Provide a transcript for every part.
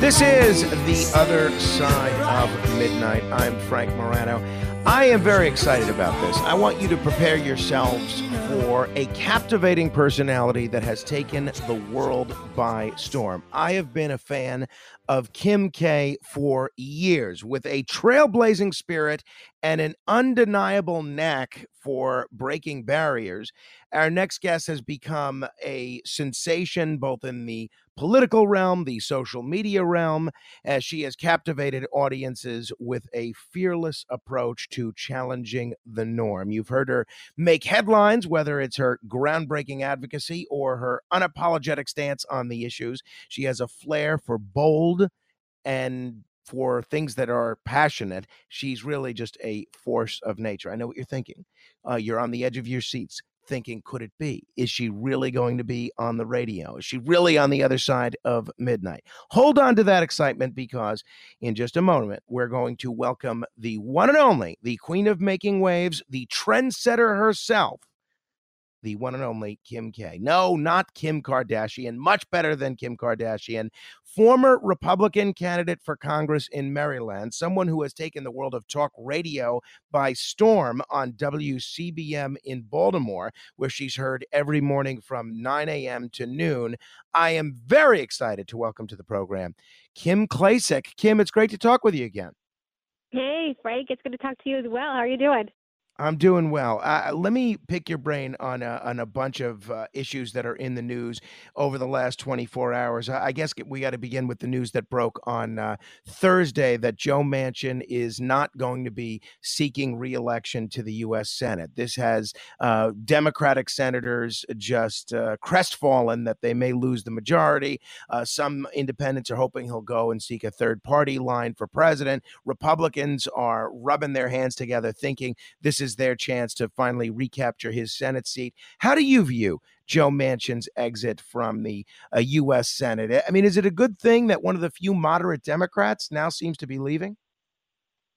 This is The Other Side of Midnight. I'm Frank Morano. I am very excited about this. I want you to prepare yourselves for a captivating personality that has taken the world by storm. I have been a fan of Kim K for years with a trailblazing spirit and an undeniable knack for breaking barriers. Our next guest has become a sensation both in the political realm, the social media realm, as she has captivated audiences with a fearless approach to challenging the norm. You've heard her make headlines, whether it's her groundbreaking advocacy or her unapologetic stance on the issues. She has a flair for bold and for things that are passionate, she's really just a force of nature. I know what you're thinking. Uh, you're on the edge of your seats thinking, could it be? Is she really going to be on the radio? Is she really on the other side of midnight? Hold on to that excitement because in just a moment, we're going to welcome the one and only, the queen of making waves, the trendsetter herself, the one and only Kim K. No, not Kim Kardashian, much better than Kim Kardashian. Former Republican candidate for Congress in Maryland, someone who has taken the world of talk radio by storm on WCBM in Baltimore, where she's heard every morning from 9 a.m. to noon. I am very excited to welcome to the program Kim Klacik. Kim, it's great to talk with you again. Hey, Frank, it's good to talk to you as well. How are you doing? I'm doing well. Uh, let me pick your brain on a, on a bunch of uh, issues that are in the news over the last 24 hours. I guess we got to begin with the news that broke on uh, Thursday that Joe Manchin is not going to be seeking reelection to the U.S. Senate. This has uh, Democratic senators just uh, crestfallen that they may lose the majority. Uh, some independents are hoping he'll go and seek a third party line for president. Republicans are rubbing their hands together, thinking this is is their chance to finally recapture his Senate seat. How do you view Joe Manchin's exit from the uh, U.S. Senate? I mean, is it a good thing that one of the few moderate Democrats now seems to be leaving?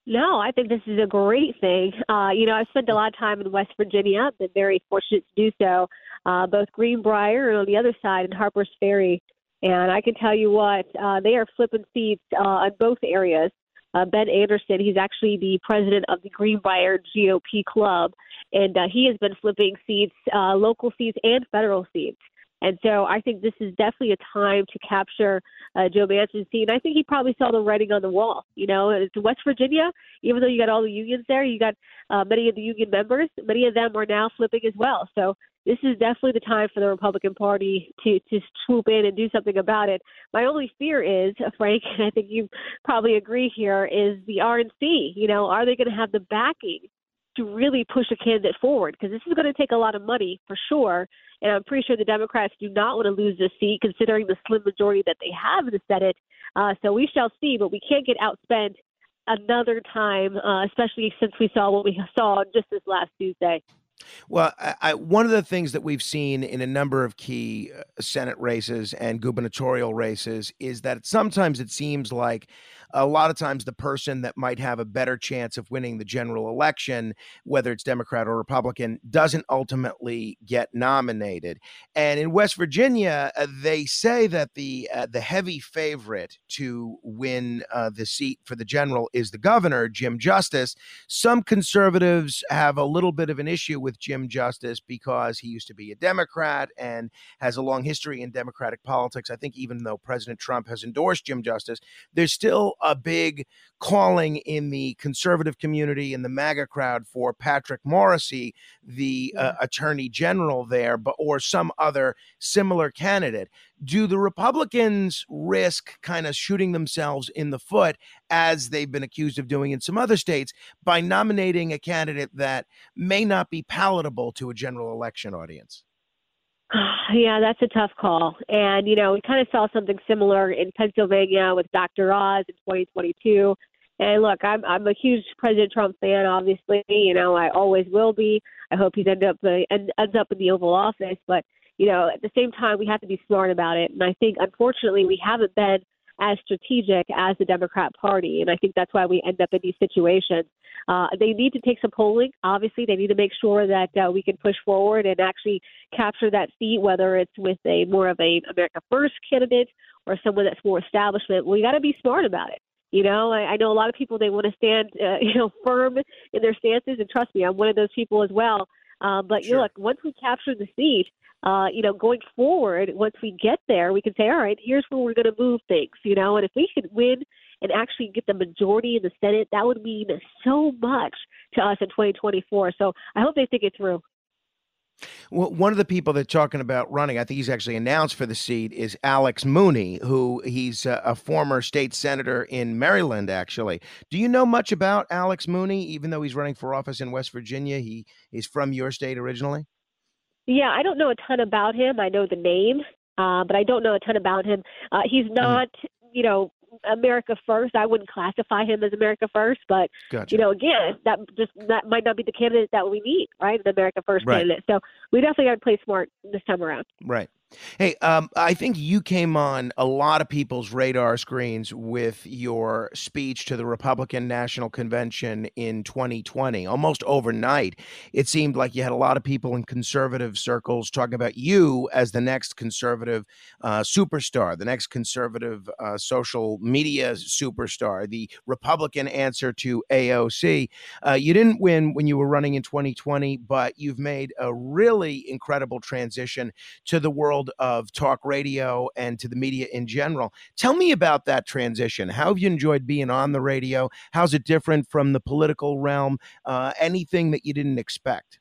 No, I think this is a great thing. Uh, you know, I've spent a lot of time in West Virginia, I've been very fortunate to do so, uh, both Greenbrier and on the other side in Harper's Ferry. And I can tell you what, uh, they are flipping seats uh, in both areas uh, Ben Anderson. He's actually the president of the Greenbrier GOP Club, and uh, he has been flipping seats, uh, local seats and federal seats. And so I think this is definitely a time to capture uh, Joe Manchin's. And I think he probably saw the writing on the wall. You know, it's West Virginia, even though you got all the unions there, you got uh, many of the union members. Many of them are now flipping as well. So this is definitely the time for the Republican Party to to swoop in and do something about it. My only fear is, Frank, and I think you probably agree here, is the RNC. You know, are they going to have the backing to really push a candidate forward? Because this is going to take a lot of money for sure, and I'm pretty sure the Democrats do not want to lose this seat, considering the slim majority that they have in the Senate. Uh, so we shall see, but we can't get outspent another time, uh, especially since we saw what we saw just this last Tuesday. Well, I, I, one of the things that we've seen in a number of key uh, Senate races and gubernatorial races is that sometimes it seems like a lot of times the person that might have a better chance of winning the general election, whether it's Democrat or Republican, doesn't ultimately get nominated. And in West Virginia, uh, they say that the uh, the heavy favorite to win uh, the seat for the general is the governor, Jim Justice. Some conservatives have a little bit of an issue with Jim Justice because he used to be a Democrat and has a long history in Democratic politics. I think even though President Trump has endorsed Jim Justice, there's still a big calling in the conservative community and the MAGA crowd for Patrick Morrisey, the uh, attorney general there, but or some other similar candidate. Do the Republicans risk kind of shooting themselves in the foot as they've been accused of doing in some other states by nominating a candidate that may not be palatable to a general election audience? Yeah, that's a tough call. And, you know, we kind of saw something similar in Pennsylvania with Dr. Oz in 2022. And look, I'm I'm a huge President Trump fan. Obviously, you know I always will be. I hope he's end up end, ends up in the Oval Office. But you know, at the same time, we have to be smart about it. And I think, unfortunately, we haven't been as strategic as the Democrat Party. And I think that's why we end up in these situations. Uh, they need to take some polling. Obviously, they need to make sure that uh, we can push forward and actually capture that seat, whether it's with a more of a America First candidate or someone that's more establishment. Well, you got to be smart about it. You know, I, I know a lot of people they want to stand, uh, you know, firm in their stances, and trust me, I'm one of those people as well. Uh, but sure. you know, like once we capture the seat, uh, you know, going forward, once we get there, we can say, all right, here's where we're going to move things. You know, and if we could win and actually get the majority in the Senate, that would mean so much to us in 2024. So I hope they think it through. Well, one of the people they're talking about running, I think he's actually announced for the seat, is Alex Mooney, who he's a, a, former state senator in Maryland, actually. Do you know much about Alex Mooney, even though he's running for office in West Virginia? He is from your state originally? Yeah, I don't know a ton about him. I know the name, uh, but I don't know a ton about him. Uh, he's mm-hmm. not, you know, America first. I wouldn't classify him as America first, but gotcha. you know, again, that just that might not be the candidate that we need, right? The America first right. candidate. So we definitely got to play smart this time around. Right. Hey, um, I think you came on a lot of people's radar screens with your speech to the Republican National Convention in 2020. Almost overnight, it seemed like you had a lot of people in conservative circles talking about you as the next conservative uh, superstar, the next conservative uh, social media superstar, the Republican answer to AOC. Uh, you didn't win when you were running in 2020, but you've made a really incredible transition to the world world of talk radio and to the media in general. Tell me about that transition. How have you enjoyed being on the radio? How's it different from the political realm? Uh, anything that you didn't expect?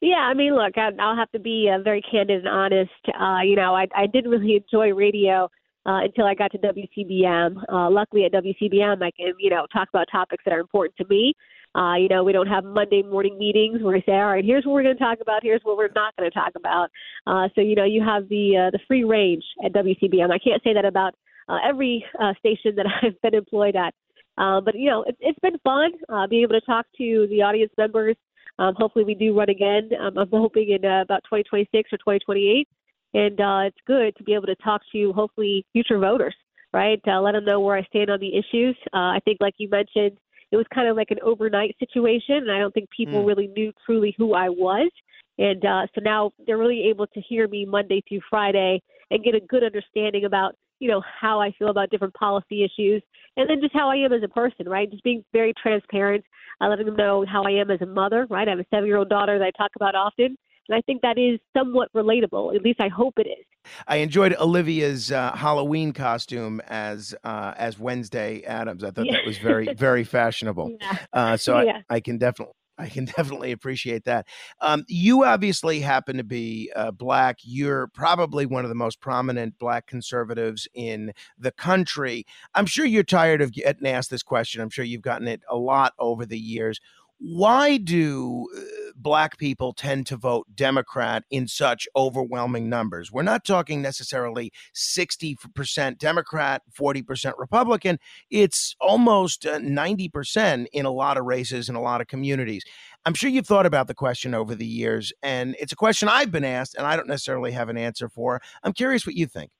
Yeah, I mean, look, I, will have to be uh, very candid and honest. Uh, you know, I, I didn't really enjoy radio uh, until I got to WCBM. Uh, luckily, at WCBM, I can, you know, talk about topics that are important to me. Uh, you know, we don't have Monday morning meetings where we say, all right, here's what we're going to talk about, here's what we're not going to talk about. Uh, so, you know, you have the uh, the free range at WCBM. I can't say that about uh, every uh, station that I've been employed at. Uh, but, you know, it, it's been fun uh, being able to talk to the audience members. Um, hopefully, we do run again. Um, I'm hoping in uh, about 2026 or 2028. And uh, it's good to be able to talk to hopefully future voters, right? Uh, let them know where I stand on the issues. Uh, I think, like you mentioned, it was kind of like an overnight situation, and I don't think people mm. really knew truly who I was. And uh, so now they're really able to hear me Monday through Friday and get a good understanding about you know how I feel about different policy issues, and then just how I am as a person, right? Just being very transparent, uh, letting them know how I am as a mother, right? I have a seven-year-old daughter that I talk about often, and I think that is somewhat relatable. At least I hope it is. I enjoyed Olivia's uh, Halloween costume as uh, as Wednesday Addams. I thought yeah. that was very very fashionable. Yeah. Uh, so yeah. I, I can definitely I can definitely appreciate that. Um, you obviously happen to be uh, black. You're probably one of the most prominent black conservatives in the country. I'm sure you're tired of getting asked this question. I'm sure you've gotten it a lot over the years why do uh, black people tend to vote Democrat in such overwhelming numbers? We're not talking necessarily 60% Democrat, 40% Republican. It's almost 90% uh, in a lot of races in a lot of communities. I'm sure you've thought about the question over the years, and it's a question I've been asked, and I don't necessarily have an answer for. I'm curious what you think.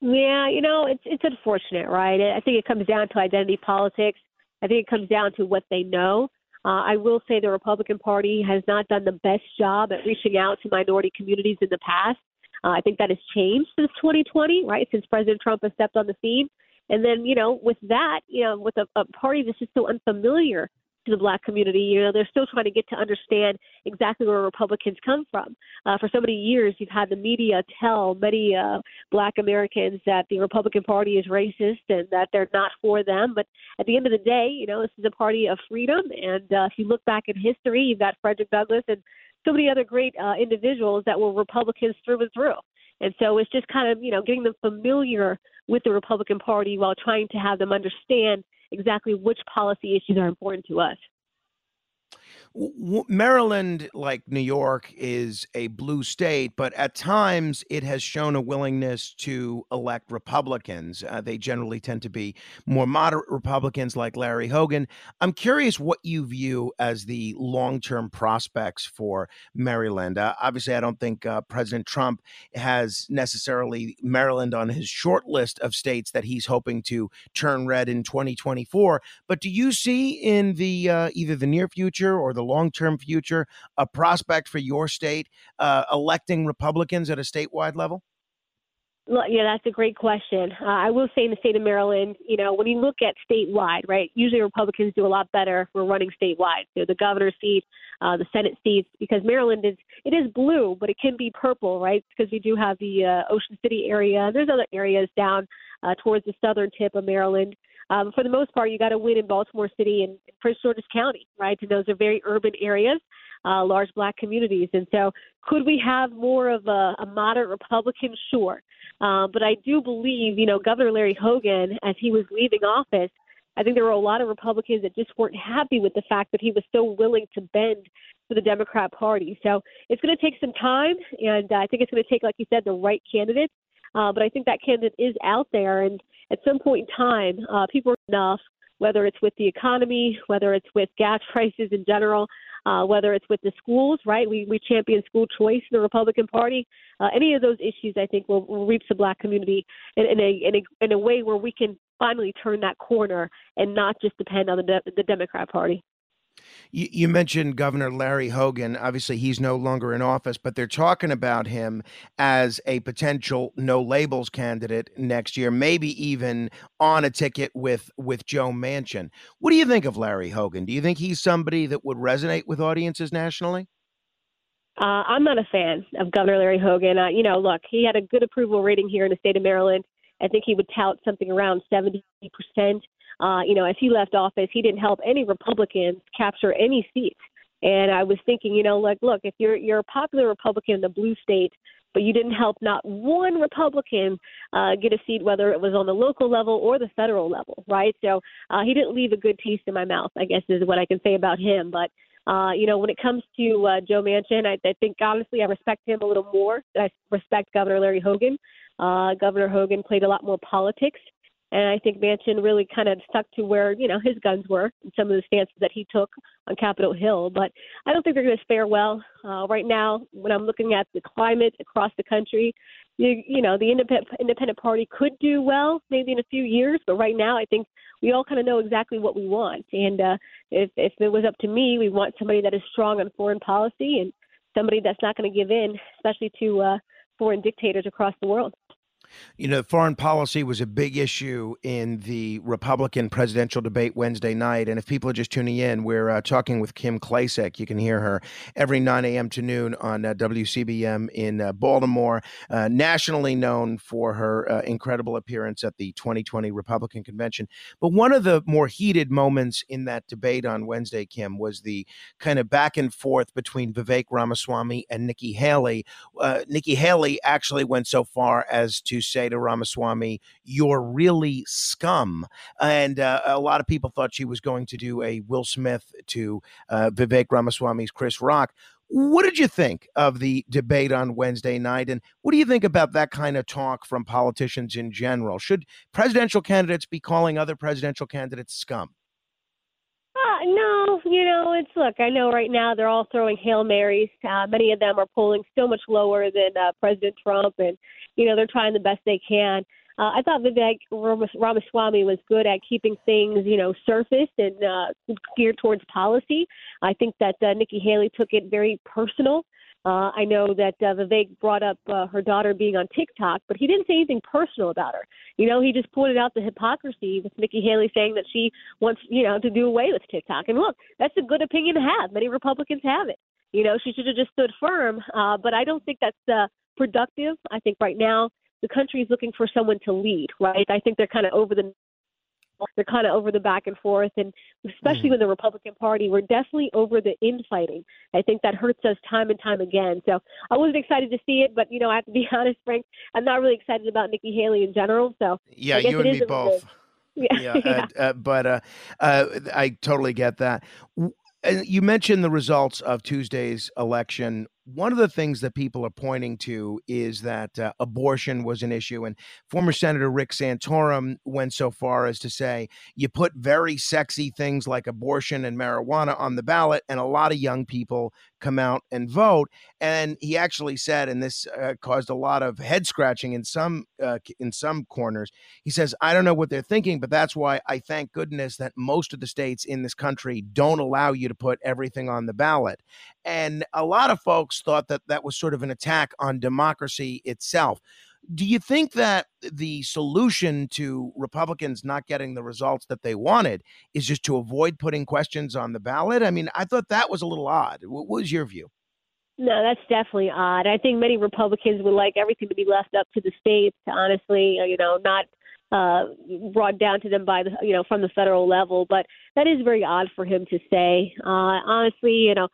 Yeah, you know, it's it's unfortunate, right? I think it comes down to identity politics. I think it comes down to what they know. Uh, I will say the Republican Party has not done the best job at reaching out to minority communities in the past. Uh, I think that has changed since 2020, right? Since President Trump has stepped on the scene. And then, you know, with that, you know, with a, a party that's just so unfamiliar to the black community. You know, they're still trying to get to understand exactly where Republicans come from. Uh, for so many years, you've had the media tell many uh, black Americans that the Republican Party is racist and that they're not for them. But at the end of the day, you know, this is a party of freedom. And uh, if you look back in history, you've got Frederick Douglass and so many other great uh, individuals that were Republicans through and through. And so it's just kind of, you know, getting them familiar with the Republican Party while trying to have them understand exactly which policy issues are important to us. Maryland, like New York, is a blue state, but at times it has shown a willingness to elect Republicans. Uh, they generally tend to be more moderate Republicans, like Larry Hogan. I'm curious what you view as the long term prospects for Maryland. Uh, obviously, I don't think uh, President Trump has necessarily Maryland on his short list of states that he's hoping to turn red in 2024. But do you see in the uh, either the near future or the long term future a prospect for your state uh, electing Republicans at a statewide level? Yeah, that's a great question. Uh, I will say in the state of Maryland, you know, when you look at statewide, right, usually Republicans do a lot better we're running statewide. So the governor's seat, uh, the Senate seats, because Maryland is it is blue, but it can be purple, right? Because we do have the uh, Ocean City area. There's other areas down uh, towards the southern tip of Maryland. Um, for the most part, you got to win in Baltimore City and, and Prince George's County, right? And those are very urban areas uh, large black communities. And so, could we have more of a, a moderate Republican? Sure. Uh, but I do believe, you know, Governor Larry Hogan, as he was leaving office, I think there were a lot of Republicans that just weren't happy with the fact that he was so willing to bend for the Democrat Party. So it's going to take some time, and I think it's going to take, like you said, the right candidate. Uh, but I think that candidate is out there, and at some point in time, uh, people are enough, whether it's with the economy, whether it's with gas prices in general, uh, whether it's with the schools, right? We, we champion school choice in the Republican Party. Uh, any of those issues, I think, will, will reach the black community in, in, a, in, a, in a way where we can finally turn that corner and not just depend on the, de- the Democrat Party. You, you, mentioned Governor Larry Hogan. Obviously, he's no longer in office, but they're talking about him as a potential no labels candidate next year, maybe even on a ticket with with Joe Manchin. What do you think of Larry Hogan? Do you think he's somebody that would resonate with audiences nationally? Uh, I'm not a fan of Governor Larry Hogan. Uh, you know, look, he had a good approval rating here in the state of Maryland. I think he would tout something around 70 percent uh, you know, as he left office, he didn't help any Republicans capture any seats. And I was thinking, you know, like, look, if you're you're a popular Republican in the blue state, but you didn't help not one Republican uh, get a seat, whether it was on the local level or the federal level, right? So uh, he didn't leave a good taste in my mouth, I guess is what I can say about him. But uh, you know, when it comes to uh, Joe Manchin, I, I think honestly I respect him a little more than I respect Governor Larry Hogan. Uh, Governor Hogan played a lot more politics and I think Manchin really kind of stuck to where, you know, his guns were and some of the stances that he took on Capitol Hill. But I don't think they're going to fare well. Uh, right now, when I'm looking at the climate across the country, you, you know, the independent, independent party could do well maybe in a few years. But right now, I think we all kind of know exactly what we want. And uh, if, if it was up to me, we want somebody that is strong on foreign policy and somebody that's not going to give in, especially to uh, foreign dictators across the world. You know, foreign policy was a big issue in the Republican presidential debate Wednesday night. And if people are just tuning in, we're uh, talking with Kim Klacik. You can hear her every 9 a.m. to noon on uh, WCBM in uh, Baltimore, uh, nationally known for her uh, incredible appearance at the 2020 Republican convention. But one of the more heated moments in that debate on Wednesday, Kim, was the kind of back and forth between Vivek Ramaswamy and Nikki Haley. Uh, Nikki Haley actually went so far as to say to Ramaswamy, You're really scum. And uh, a lot of people thought she was going to do a Will Smith to uh, Vivek Ramaswamy's Chris Rock. What did you think of the debate on Wednesday night? And what do you think about that kind of talk from politicians in general? Should presidential candidates be calling other presidential candidates scum? You know, it's look. I know right now they're all throwing hail marys. Uh, many of them are polling so much lower than uh, President Trump, and you know they're trying the best they can. Uh, I thought Vivek Ramaswamy was good at keeping things, you know, surfaced and uh, geared towards policy. I think that uh, Nikki Haley took it very personal. Uh, I know that uh, Vivek brought up uh, her daughter being on TikTok, but he didn't say anything personal about her. You know, he just pointed out the hypocrisy with Nikki Haley saying that she wants, you know, to do away with TikTok. And look, that's a good opinion to have. Many Republicans have it. You know, she should have just stood firm. Uh, but I don't think that's uh, productive. I think right now the country is looking for someone to lead, right? I think they're kind of over the they're kind of over the back and forth, and especially mm. with the Republican Party, we're definitely over the infighting. I think that hurts us time and time again. So I wasn't excited to see it, but you know, I have to be honest, Frank. I'm not really excited about Nikki Haley in general. So yeah, you and me both. Yeah, yeah, yeah. Uh, uh, but uh, uh, I totally get that. And you mentioned the results of Tuesday's election one of the things that people are pointing to is that uh, abortion was an issue. And former Senator Rick Santorum went so far as to say you put very sexy things like abortion and marijuana on the ballot, and a lot of young people come out and vote. And he actually said, and this uh, caused a lot of head scratching in some uh, in some corners. He says, "I don't know what they're thinking, but that's why I thank goodness that most of the states in this country don't allow you to put everything on the ballot." And a lot of folks thought that that was sort of an attack on democracy itself. Do you think that the solution to Republicans not getting the results that they wanted is just to avoid putting questions on the ballot? I mean, I thought that was a little odd. What was your view? No, that's definitely odd. I think many Republicans would like everything to be left up to the states. Honestly, you know, not uh, brought down to them by the you know from the federal level. But that is very odd for him to say. Uh, honestly, you know,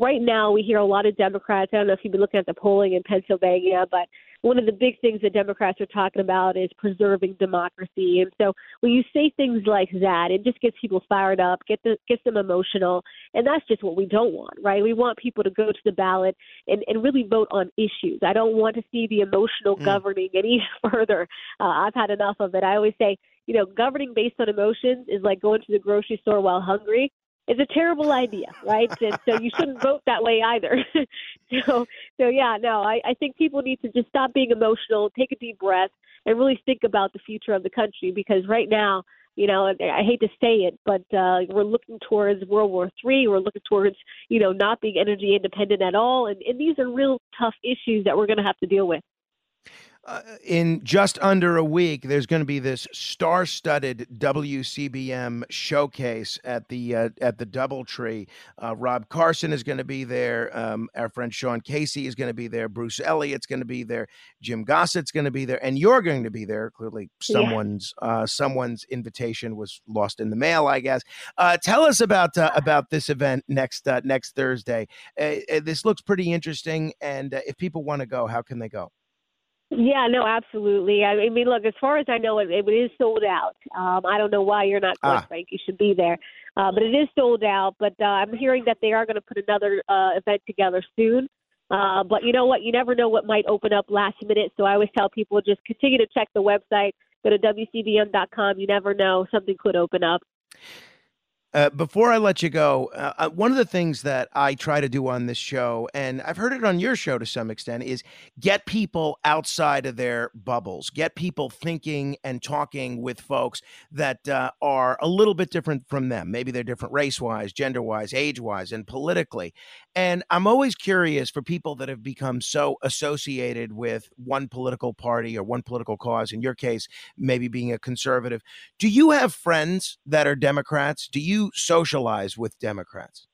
right now we hear a lot of Democrats. I don't know if you've been looking at the polling in Pennsylvania, but one of the big things that Democrats are talking about is preserving democracy. And so when you say things like that, it just gets people fired up, get the, gets them emotional, and that's just what we don't want, right? We want people to go to the ballot and, and really vote on issues. I don't want to see the emotional mm. governing any further. Uh, I've had enough of it. I always say, you know, governing based on emotions is like going to the grocery store while hungry is a terrible idea, right? and so you shouldn't vote that way either. so, so yeah, no, I, I think people need to just stop being emotional, take a deep breath, and really think about the future of the country because right now, you know, I hate to say it, but uh, we're looking towards World War III. We're looking towards, you know, not being energy independent at all, and, and these are real tough issues that we're going to have to deal with. Uh, in just under a week, there's going to be this star-studded WCBM showcase at the uh, at the DoubleTree. Uh, Rob Carson is going to be there. Um, our friend Sean Casey is going to be there. Bruce Elliott's going to be there. Jim Gossett's going to be there, and you're going to be there. Clearly, someone's yeah. Uh, someone's invitation was lost in the mail, I guess. Uh, tell us about about this event next next Thursday. this looks pretty interesting, and if people want to go, how can they go? Yeah, no, absolutely. I mean, look, as far as I know, it, it is sold out. Um, I don't know why you're not going, ah. Frank. You should be there. Uh, but it is sold out. But uh, I'm hearing that they are going to put another uh, event together soon. Uh, but you know what? You never know what might open up last minute. So I always tell people just continue to check the website. Go to WCBM.com. You never know. Something could open up. Uh, before I let you go, uh, uh, one of the things that I try to do on this show, and I've heard it on your show to some extent, is get people outside of their bubbles, get people thinking and talking with folks that uh, are a little bit different from them. Maybe they're different race wise, gender wise, age wise, and politically. And I'm always curious for people that have become so associated with one political party or one political cause, in your case, maybe being a conservative. Do you have friends that are Democrats? Do you? You socialize with Democrats?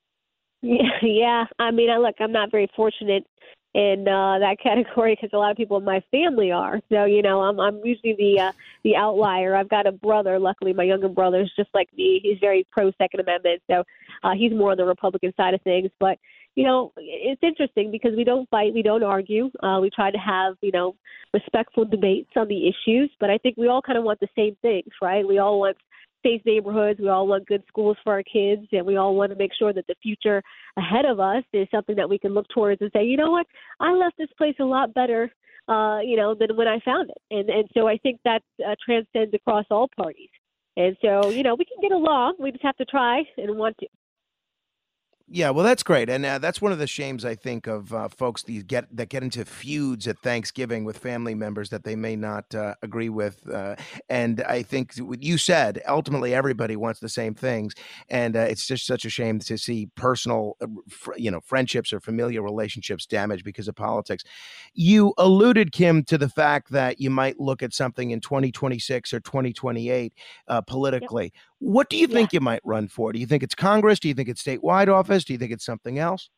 Yeah. I mean, I look, I'm not very fortunate in uh, that category because a lot of people in my family are. So you know, I'm I'm usually the uh, the outlier. I've got a brother. Luckily, my younger brother is just like me. He's very pro Second Amendment, so uh, he's more on the Republican side of things. But you know, it's interesting because we don't fight, we don't argue. Uh, we try to have you know respectful debates on the issues. But I think we all kind of want the same things, right? We all want safe neighborhoods. We all want good schools for our kids, and we all want to make sure that the future ahead of us is something that we can look towards and say, you know what, I left this place a lot better, uh, you know, than when I found it. And and so I think that uh, transcends across all parties. And so, you know, we can get along. We just have to try and want to. Yeah, well, that's great, and uh, that's one of the shames I think of uh, folks these get that get into feuds at Thanksgiving with family members that they may not uh, agree with. Uh, and I think what you said ultimately everybody wants the same things, and uh, it's just such a shame to see personal, uh, fr- you know, friendships or familial relationships damaged because of politics. You alluded, Kim, to the fact that you might look at something in 2026 or 2028 politically. Yep. What do you think you might run for? Do you think it's Congress? Do you think it's statewide office? Do you think it's something else?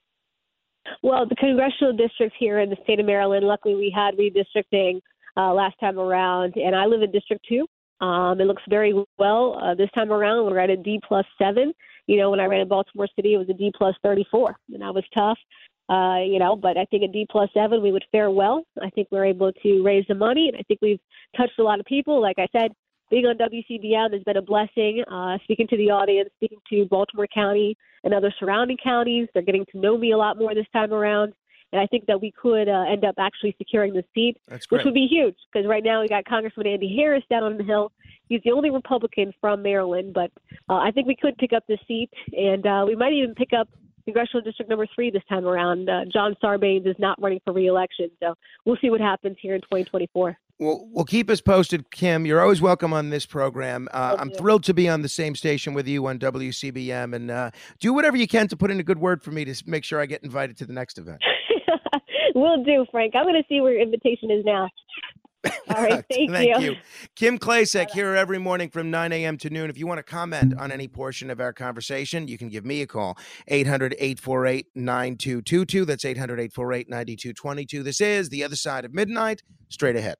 Well, the congressional districts here in the state of Maryland, luckily we had redistricting uh, last time around, and I live in District 2. Um, it looks very well uh, this time around. We're at a D plus seven. You know, when I ran in Baltimore City, it was a D plus 34, and that was tough. Uh, you know, but I think a D plus seven, we would fare well. I think we're able to raise the money, and I think we've touched a lot of people. Like I said, being on WCBM has been a blessing. Uh, speaking to the audience, speaking to Baltimore County and other surrounding counties, they're getting to know me a lot more this time around. And I think that we could uh, end up actually securing the seat, which would be huge because right now we got Congressman Andy Harris down on the Hill. He's the only Republican from Maryland, but uh, I think we could pick up the seat, and uh, we might even pick up congressional district number three this time around. Uh, John Sarbanes is not running for reelection, so we'll see what happens here in 2024. Well, we'll keep us posted, Kim. You're always welcome on this program. Uh, I'm thrilled to be on the same station with you on WCBM, and uh, do whatever you can to put in a good word for me to make sure I get invited to the next event. We'll do, Frank. I'm going to see where your invitation is now. All right, thank, thank you. you. Kim Klacik here every morning from 9 a.m. to noon. If you want to comment on any portion of our conversation, you can give me a call, 800 848 9222. That's 800 848 9222. This is The Other Side of Midnight, straight ahead.